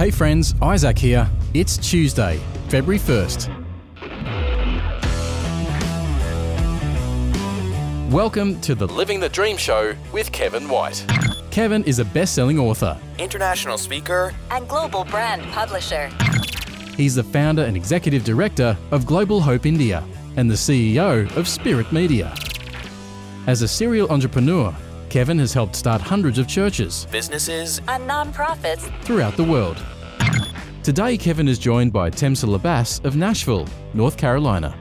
Hey friends, Isaac here. It's Tuesday, February 1st. Welcome to the Living the Dream Show with Kevin White. Kevin is a best selling author. international speaker, and global brand publisher. He's the founder and executive director of Global Hope India and the CEO of Spirit Media. As a serial entrepreneur, Kevin has helped start hundreds of churches businesses, And nonprofits throughout the world. Today, Kevin is joined by Temsala Bass of Nashville, North Carolina.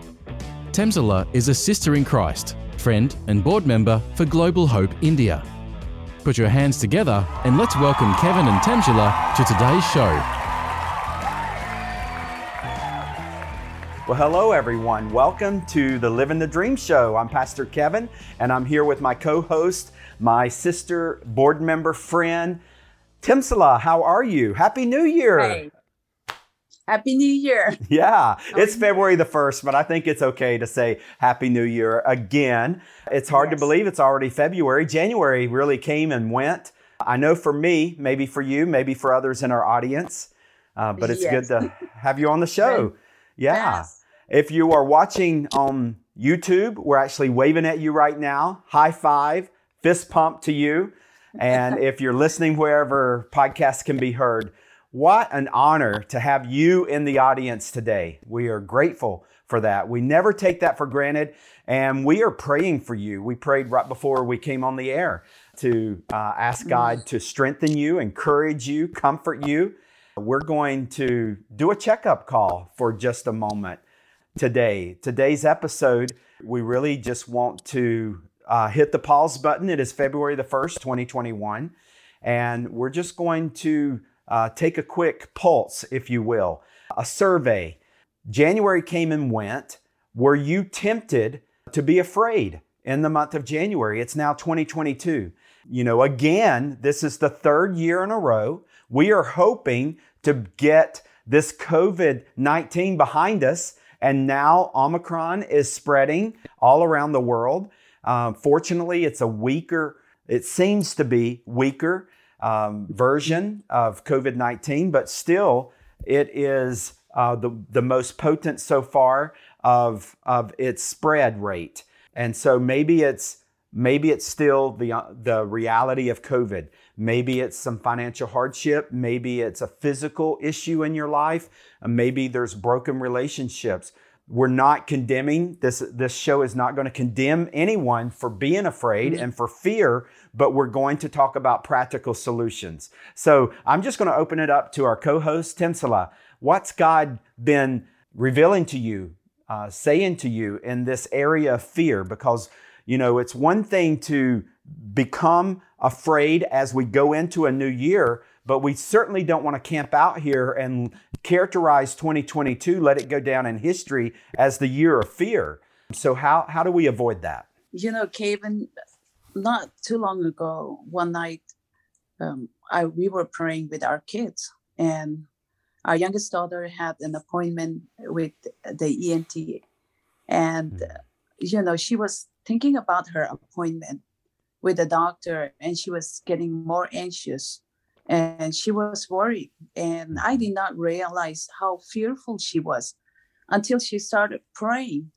Temsala is a sister in Christ, friend, and board member for Global Hope India. Put your hands together and let's welcome Kevin and Temsala to today's show. Well, hello, everyone. Welcome to the Living the Dream Show. I'm Pastor Kevin, and I'm here with my co host, my sister, board member, friend, Timsala. How are you? Happy New Year. Hey. Happy New Year. Yeah, it's? February the 1st, but I think it's okay to say Happy New Year again. It's hard to believe it's already February. January really came and went. I know for me, maybe for you, maybe for others in our audience, uh, but it's good to have you on the show. Yeah. Yes. If you are watching on YouTube, we're actually waving at you right now. High five, fist pump to you. And if you're listening wherever podcasts can be heard, what an honor to have you in the audience today. We are grateful for that. We never take that for granted. And we are praying for you. We prayed right before we came on the air to uh, ask God to strengthen you, encourage you, comfort you. We're going to do a checkup call for just a moment today. Today's episode, we really just want to uh, hit the pause button. It is February the 1st, 2021. And we're just going to uh, take a quick pulse, if you will, a survey. January came and went. Were you tempted to be afraid in the month of January? It's now 2022. You know, again, this is the third year in a row. We are hoping to get this COVID 19 behind us. And now Omicron is spreading all around the world. Um, fortunately, it's a weaker, it seems to be weaker um, version of COVID 19, but still, it is uh, the, the most potent so far of, of its spread rate. And so maybe it's maybe it's still the, uh, the reality of COVID. Maybe it's some financial hardship. Maybe it's a physical issue in your life. Maybe there's broken relationships. We're not condemning this. This show is not going to condemn anyone for being afraid and for fear, but we're going to talk about practical solutions. So I'm just going to open it up to our co-host Timsala. What's God been revealing to you, uh, saying to you in this area of fear? Because you know it's one thing to become afraid as we go into a new year, but we certainly don't want to camp out here and characterize 2022, let it go down in history as the year of fear. So, how, how do we avoid that? You know, Kevin, not too long ago, one night, um, I we were praying with our kids, and our youngest daughter had an appointment with the ENT, and Mm. you know she was thinking about her appointment with the doctor, and she was getting more anxious, and she was worried, and I did not realize how fearful she was until she started praying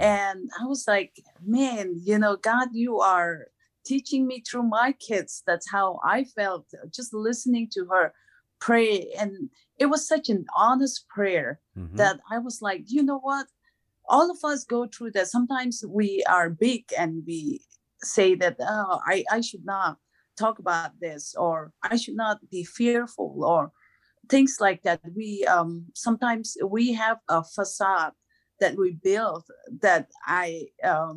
and I was like, man, you know, God, you are teaching me through my kids. That's how I felt just listening to her pray. And it was such an honest prayer Mhm. that I was like, you know what? All of us go through that. Sometimes we are big and we say that, oh, I, I should not talk about this, or I should not be fearful, or things like that. We um, sometimes we have a facade that we build that I um,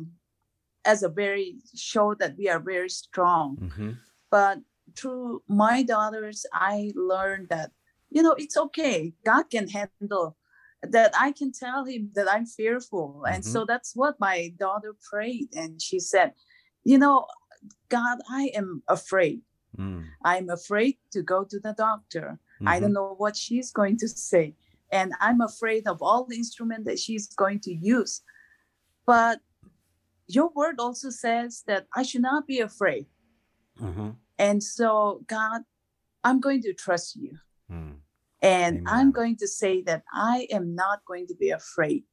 as a very show that we are very strong. Mhm. But through my daughters, I learned that you know it's okay. God can handle that. I can tell him that I'm fearful, and so that's what my daughter prayed, and she said, you know, God, I am afraid. Mm. I'm afraid to go to the doctor. I Mhm. don't know what she's going to say. And I'm afraid of all the instrument that she's going to use. But your word also says that I should not be afraid. Mhm. And so, God, I'm going to trust you. Mm. And Amen. I'm going to say that I am not going to be afraid,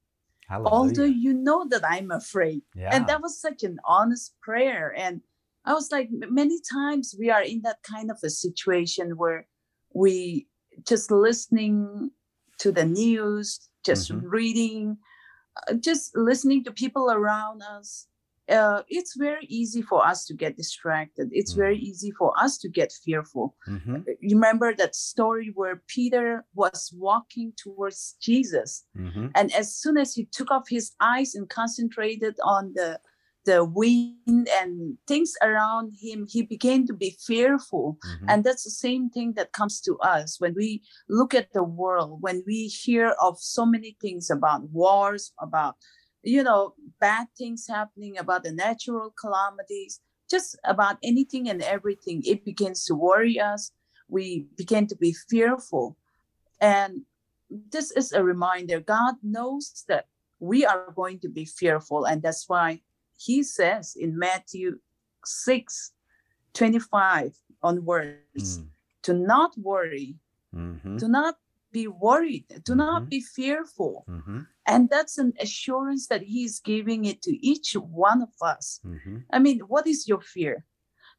Hallelujah. although you know that I'm afraid. yeah. And that was such an honest prayer. And I was like, many times we are in that kind of a situation where we just listening to the news, just Mhm. reading, uh, just listening to people around us. Uh, it's very easy for us to get distracted. It's very easy for us to get fearful. Mhm, Remember that story where Peter was walking towards Jesus, mhm. and as soon as he took off his eyes and concentrated on the the wind and things around him he began to be fearful. Mhm. and that's the same thing that comes to us when we look at the world when we hear of so many things about wars about you know bad things happening about the natural calamities just about anything and everything it begins to worry us. We begin to be fearful. And this is a reminder god knows that we are going to be fearful and that's why he says in matthew 6 25 onwards Mm, to not worry. Mhm, do not be worried. Do not Mhm. be fearful. Mhm, and that's an assurance that he's giving it to each one of us. Mhm, i mean what is your fear?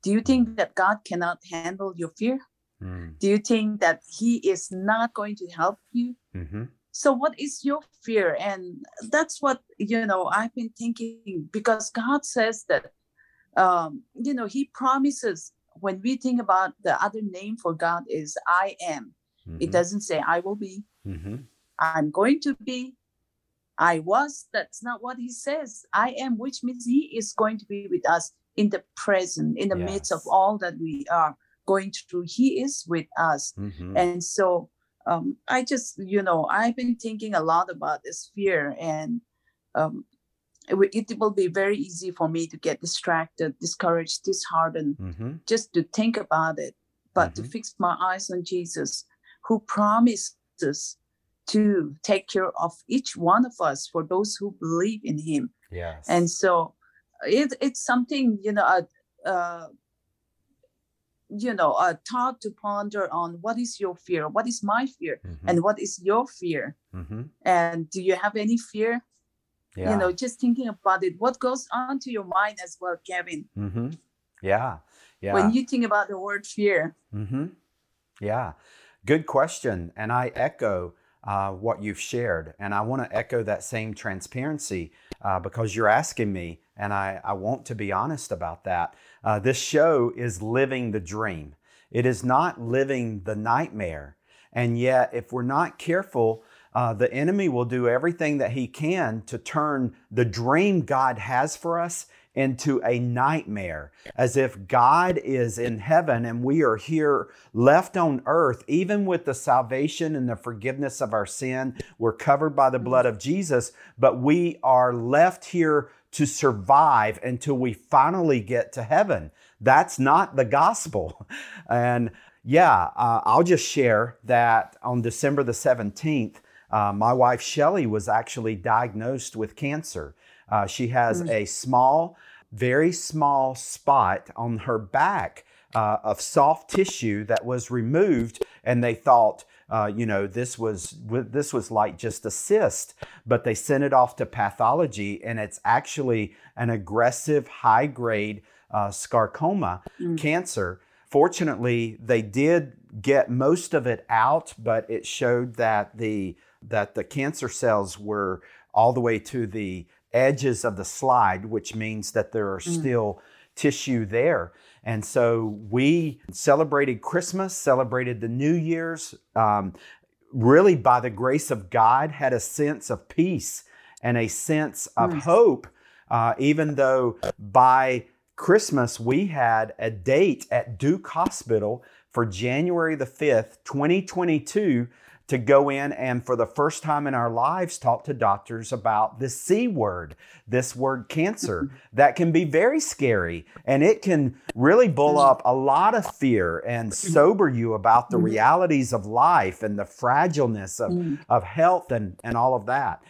Do you think that god cannot handle your fear? Mm, do you think that he is not going to help you? Mhm. So what is your fear? And that's what you know i've been thinking because god says that um you know he promises when we think about the other name for god is i am. It Mhm, doesn't say i will be. Mhm. i'm going to be. I was. That's not what he says. I am which means he is going to be with us in the present in the midst of all that we are going through. He is with us. Mhm. and so um, i just you know i've been thinking a lot about this fear and um, it, wi- it will be very easy for me to get distracted discouraged disheartened Mhm. just to think about it but to Mhm. fix my eyes on jesus who promises to take care of each one of us for those who believe in him Yes. and so it, it's something you know a, uh, you know a thought to ponder on what is your fear what is my fear Mhm, and what is your fear mhm. and do you have any fear Yeah. you know just thinking about it what goes on to your mind as well kevin Mhm. Yeah. Yeah. when you think about the word fear hmm Yeah, good question. And I echo uh, what you've shared. And I want to echo that same transparency uh, because you're asking me, and I, I want to be honest about that. Uh, this show is living the dream, it is not living the nightmare. And yet, if we're not careful, uh, the enemy will do everything that he can to turn the dream God has for us into a nightmare, as if God is in heaven and we are here left on earth, even with the salvation and the forgiveness of our sin. We're covered by the blood of Jesus, but we are left here to survive until we finally get to heaven. That's not the gospel. And yeah, uh, I'll just share that on December the 17th, uh, my wife Shelly was actually diagnosed with cancer. Uh, she has a small, very small spot on her back uh, of soft tissue that was removed, and they thought, uh, you know, this was this was like just a cyst, but they sent it off to pathology, and it's actually an aggressive, high grade uh, sarcoma Mm. cancer. Fortunately, they did get most of it out, but it showed that the that the cancer cells were all the way to the edges of the slide, which means that there are still tissue there. And so we celebrated Christmas, celebrated the New Year's, um, really by the grace of God, had a sense of peace and a sense of Mm. hope, uh, even though by Christmas we had a date at Duke Hospital for January the 5th, 2022 to go in and for the first time in our lives talk to doctors about the C word, this word cancer that can be very scary and it can really bull mm. up a lot of fear and mm. sober you about the mm. realities of life and the fragileness of, Mm. of health and, and all of that.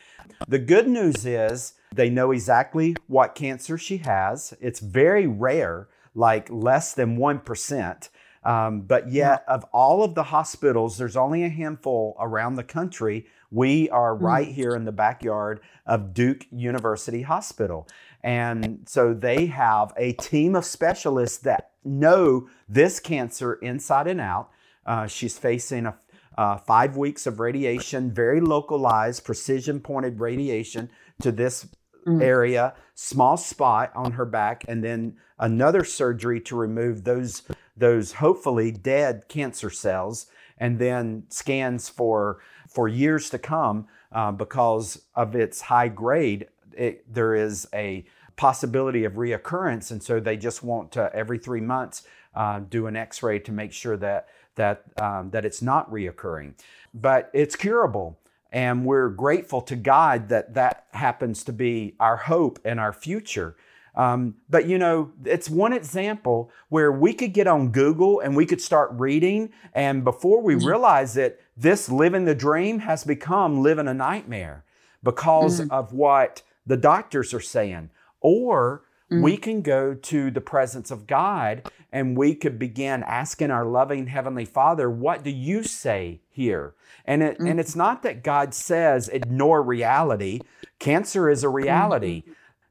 The good news is they know exactly what cancer she has. It's very rare, like less than 1%. Um, but yet, of all of the hospitals, there's only a handful around the country. We are right here in the backyard of Duke University Hospital. And so they have a team of specialists that know this cancer inside and out. Uh, she's facing a uh, five weeks of radiation, very localized, precision pointed radiation to this mm. area, small spot on her back, and then another surgery to remove those those hopefully dead cancer cells, and then scans for for years to come uh, because of its high grade. It, there is a possibility of reoccurrence, and so they just want to every three months uh, do an X-ray to make sure that that um, that it's not reoccurring, but it's curable. And we're grateful to God that that happens to be our hope and our future. Um, but you know, it's one example where we could get on Google and we could start reading, and before we mm-hmm. realize it, this living the dream has become living a nightmare because mm-hmm. of what the doctors are saying. Or mm-hmm. we can go to the presence of God and we could begin asking our loving Heavenly Father, What do you say here? And, it, mm-hmm. and it's not that God says ignore reality. Cancer is a reality.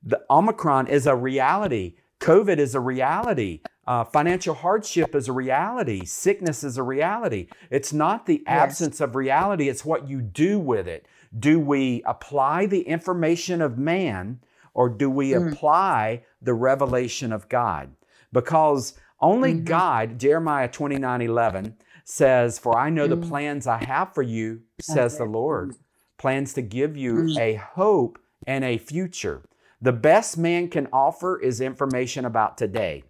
The Omicron is a reality. COVID is a reality. Uh, financial hardship is a reality. Sickness is a reality. It's not the absence yes. of reality, it's what you do with it. Do we apply the information of man or do we mm. apply the revelation of God? Because only mm-hmm. God, Jeremiah 29 11, says, For I know mm. the plans I have for you, says the Lord. Plans to give you mm. a hope and a future. The best man can offer is information about today.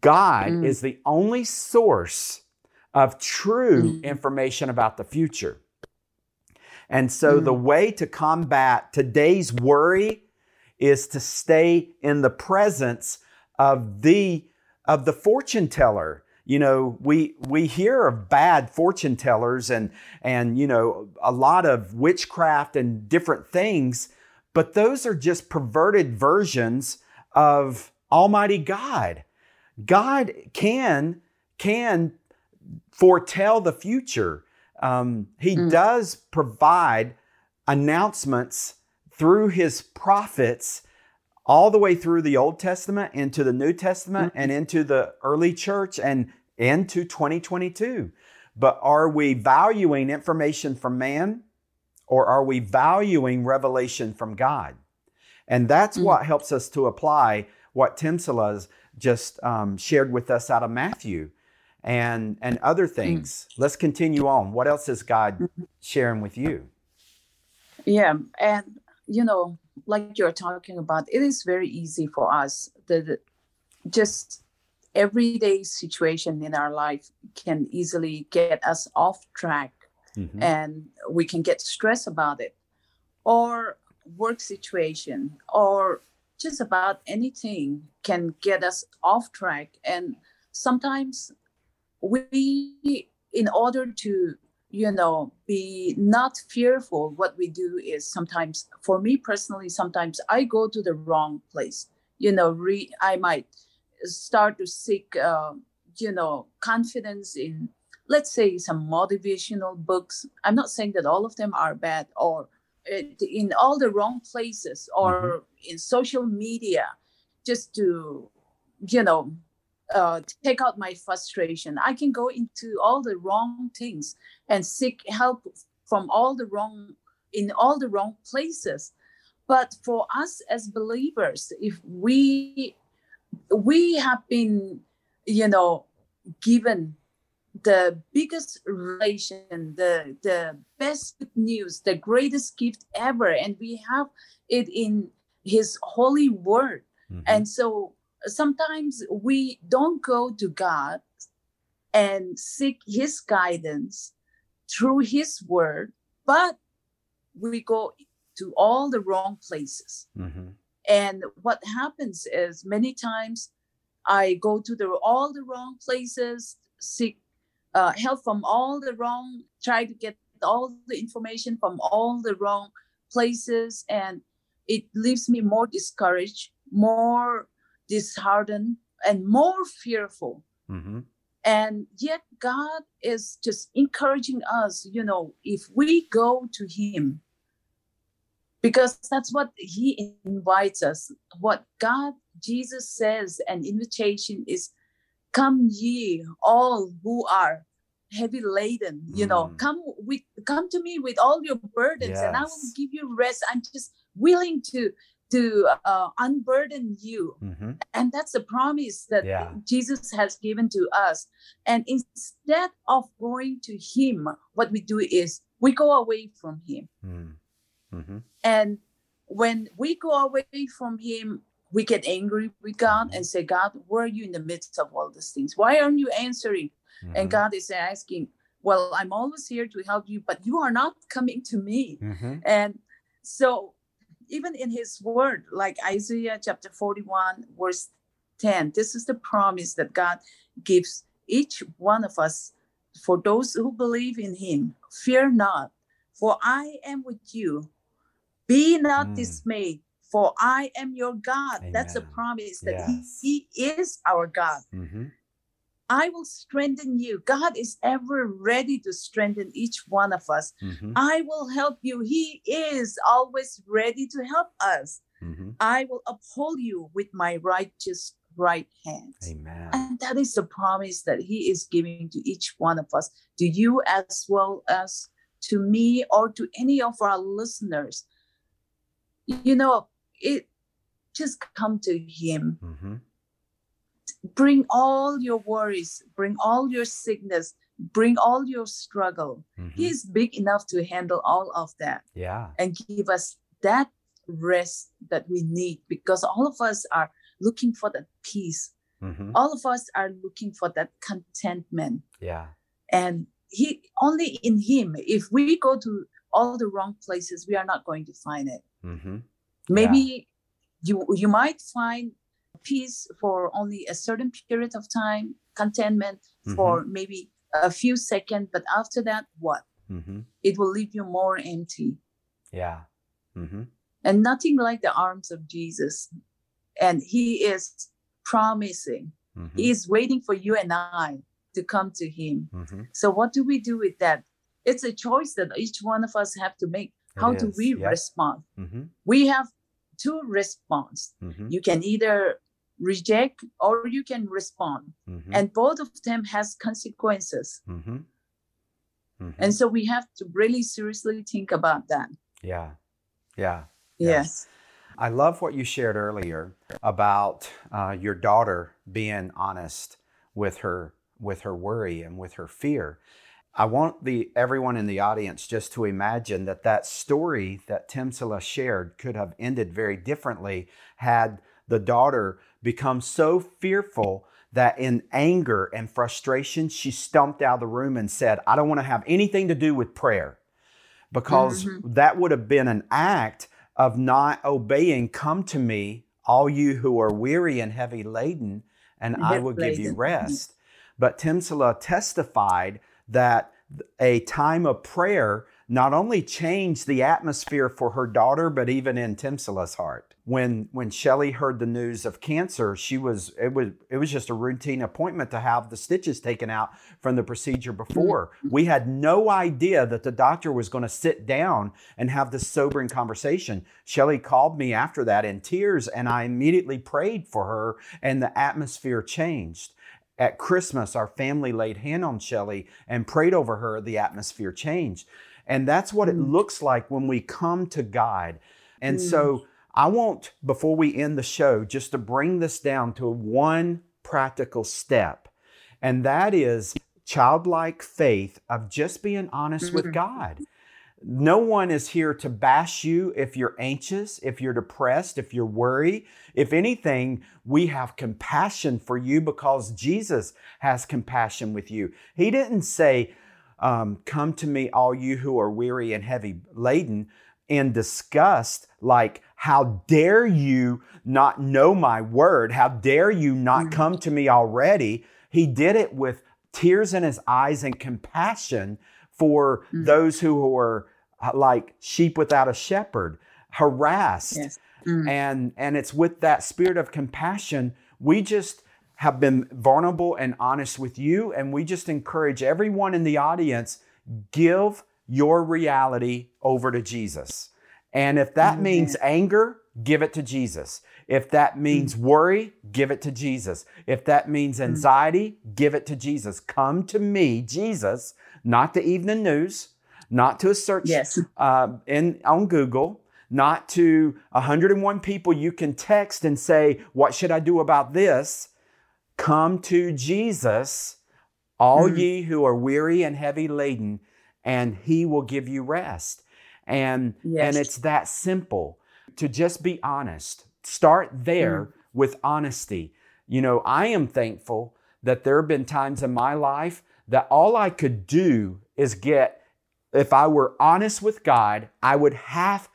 God mm. is the only source of true mm. information about the future. And so the mm. way to combat today's worry is to stay in the presence of the of the fortune teller you know we we hear of bad fortune tellers and and you know a lot of witchcraft and different things but those are just perverted versions of almighty god god can can foretell the future um, he mm. does provide announcements through his prophets all the way through the Old Testament into the New Testament mm-hmm. and into the early church and into 2022. But are we valuing information from man or are we valuing revelation from God? And that's mm-hmm. what helps us to apply what Timsala just um, shared with us out of Matthew and, and other mm. things. Mm-hmm. Let's continue on. What else is God mm-hmm. sharing with you? Yeah. And, you know, like you're talking about, it is very easy for us. The just everyday situation in our life can easily get us off track mm-hmm. and we can get stressed about it or work situation or just about anything can get us off track and sometimes we in order to you know be not fearful what we do is sometimes for me personally sometimes i go to the wrong place you know re, i might start to seek uh, you know confidence in let's say some motivational books i'm not saying that all of them are bad or in all the wrong places or mm-hmm. in social media just to you know uh, take out my frustration. I can go into all the wrong things and seek help from all the wrong in all the wrong places. But for us as believers, if we we have been, you know, given the biggest relation, the the best news, the greatest gift ever, and we have it in His holy word. Mm-hmm. And so sometimes we don't go to God and seek His guidance through His word, but we go to all the wrong places. Mm-hmm. And what happens is many times I go to the all the wrong places, seek uh, help from all the wrong, try to get all the information from all the wrong places, and it leaves me more discouraged, more disheartened and more fearful. Mm-hmm. And yet, God is just encouraging us, you know, if we go to Him, because that's what He invites us. What God, Jesus says, an invitation is come ye all who are heavy laden you know Mm. come with come to me with all your burdens and i will give you rest i'm just willing to to uh, unburden you Mm-hmm. and that's the promise that Yeah. jesus has given to us and instead of going to him what we do is we go away from him Mm-hmm. and when we go away from him we get angry with god and say god where are you in the midst of all these things why aren't you answering Mm-hmm. and God is asking, Well, I'm always here to help you, but you are not coming to me. Mm-hmm. And so, even in his word, like Isaiah chapter 41, verse 10, this is the promise that God gives each one of us for those who believe in him. Fear not, for I am with you. Be not Mm. dismayed, for I am your God. That's a promise that Yes. he, he is our God. Mm-hmm. I will strengthen you. God is ever ready to strengthen each one of us. Mm-hmm. I will help you. He is always ready to help us. Mm-hmm. I will uphold you with my righteous right hand. Amen. And that is the promise that He is giving to each one of us, to you as well as to me or to any of our listeners. You know, it just come to Him Mm-hmm. bring all your worries, bring all your sickness, bring all your struggle. Mm-hmm. He is big enough to handle all of that Yeah. and give us that rest that we need because all of us are looking for that peace. Mm-hmm. All of us are looking for that contentment. Yeah. And he only in him, if we go to all the wrong places, we are not going to find it. Mm-hmm. maybe you you might find peace for only a certain period of time contentment for maybe a few seconds but after that what Mm-hmm. it will leave you more empty Yeah. Mm-hmm. and nothing like the arms of jesus and he is promising Mm-hmm. he is waiting for you and i to come to him Mm-hmm. so what do we do with that it's a choice that each one of us have to make how do we yep. respond Mm-hmm. we have two response Mm-hmm. you can either reject or you can respond Mm-hmm. and both of them has consequences mm-hmm. Mm-hmm. and so we have to really seriously think about that yeah. Yeah. yes I love what you shared earlier about uh, your daughter being honest with her with her worry and with her fear. I want the everyone in the audience just to imagine that that story that Timsala shared could have ended very differently had the daughter become so fearful that in anger and frustration she stumped out of the room and said, "I don't want to have anything to do with prayer." Because Mhm. that would have been an act of not obeying, come to me, all you who are weary and heavy laden, and I will give you rest. But Timsala testified that a time of prayer not only changed the atmosphere for her daughter, but even in Timsala's heart. When when Shelley heard the news of cancer, she was it was it was just a routine appointment to have the stitches taken out from the procedure before. Mm-hmm. We had no idea that the doctor was going to sit down and have this sobering conversation. Shelley called me after that in tears, and I immediately prayed for her, and the atmosphere changed. At Christmas, our family laid hand on Shelley and prayed over her. The atmosphere changed. And that's what it Mm. looks like when we come to God. And so I want, before we end the show, just to bring this down to one practical step. And that is childlike faith of just being honest with Mhm. God. No one is here to bash you if you're anxious, if you're depressed, if you're worried. If anything, we have compassion for you because Jesus has compassion with you. He didn't say, um, Come to me, all you who are weary and heavy laden, in disgust, like, How dare you not know my word? How dare you not Mhm. come to me already? He did it with tears in his eyes and compassion for Mhm. those who were uh, like sheep without a shepherd, harassed. yes Mm. And and it's with that spirit of compassion we just have been vulnerable and honest with you. And we just encourage everyone in the audience give your reality over to Jesus. And if that Amen. means anger, give it to Jesus. If that means worry, give it to Jesus. If that means anxiety, give it to Jesus. Come to me, Jesus, not the evening news, not to a search Yes. uh, in on Google, not to 101 people you can text and say, "What should I do about this?" Come to Jesus, all Mm. ye who are weary and heavy laden, and He will give you rest. And Yes. and it's that simple to just be honest. Start there Mm. with honesty. You know, I am thankful that there have been times in my life that all I could do is get, if I were honest with God, I would have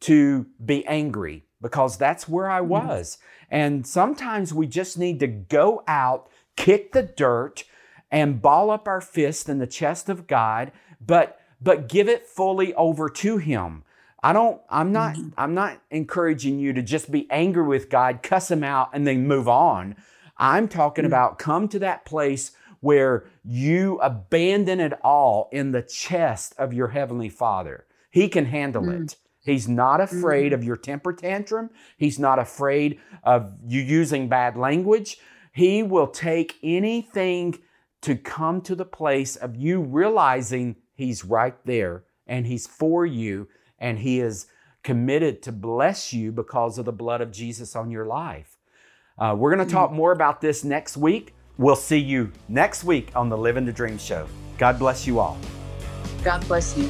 to be angry because that's where I was. And sometimes we just need to go out, kick the dirt, and ball up our fist in the chest of God, but but give it fully over to him. I don't I'm not mm-hmm. I'm not encouraging you to just be angry with God, cuss him out and then move on. I'm talking mm. about come to that place where you abandon it all in the chest of your heavenly Father. He can handle mm. it. He's not afraid mm-hmm. of your temper tantrum. He's not afraid of you using bad language. He will take anything to come to the place of you realizing He's right there and He's for you and He is committed to bless you because of the blood of Jesus on your life. Uh, we're going to talk more about this next week. We'll see you next week on the Living the Dream Show. God bless you all. God bless you.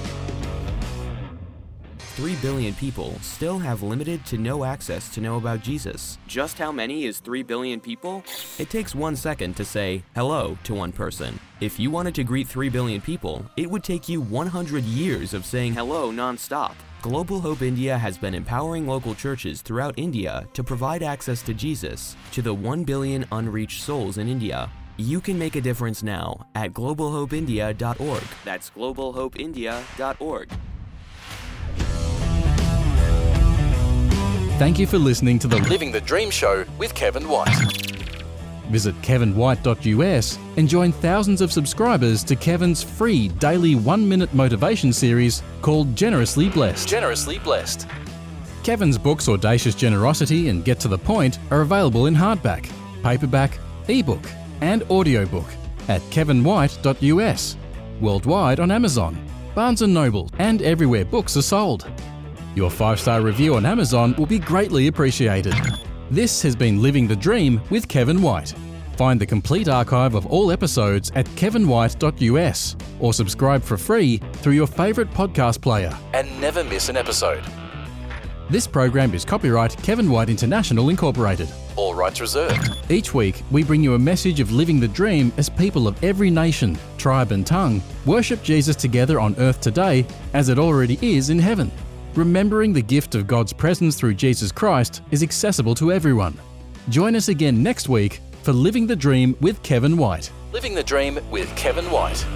3 billion people still have limited to no access to know about Jesus. Just how many is 3 billion people? It takes one second to say hello to one person. If you wanted to greet 3 billion people, it would take you 100 years of saying hello nonstop. Global Hope India has been empowering local churches throughout India to provide access to Jesus to the 1 billion unreached souls in India. You can make a difference now at globalhopeindia.org. That's globalhopeindia.org. Thank you for listening to the Living the Dream Show with Kevin White. Visit kevinwhite.us and join thousands of subscribers to Kevin's free daily one minute motivation series called Generously Blessed. Generously Blessed. Kevin's books Audacious Generosity and Get to the Point are available in hardback, paperback, ebook, and audiobook at kevinwhite.us, worldwide on Amazon, Barnes & Noble, and everywhere books are sold. Your five star review on Amazon will be greatly appreciated. This has been Living the Dream with Kevin White. Find the complete archive of all episodes at kevinwhite.us or subscribe for free through your favourite podcast player and never miss an episode. This program is copyright Kevin White International Incorporated. All rights reserved. Each week, we bring you a message of living the dream as people of every nation, tribe, and tongue worship Jesus together on earth today as it already is in heaven. Remembering the gift of God's presence through Jesus Christ is accessible to everyone. Join us again next week for Living the Dream with Kevin White. Living the Dream with Kevin White.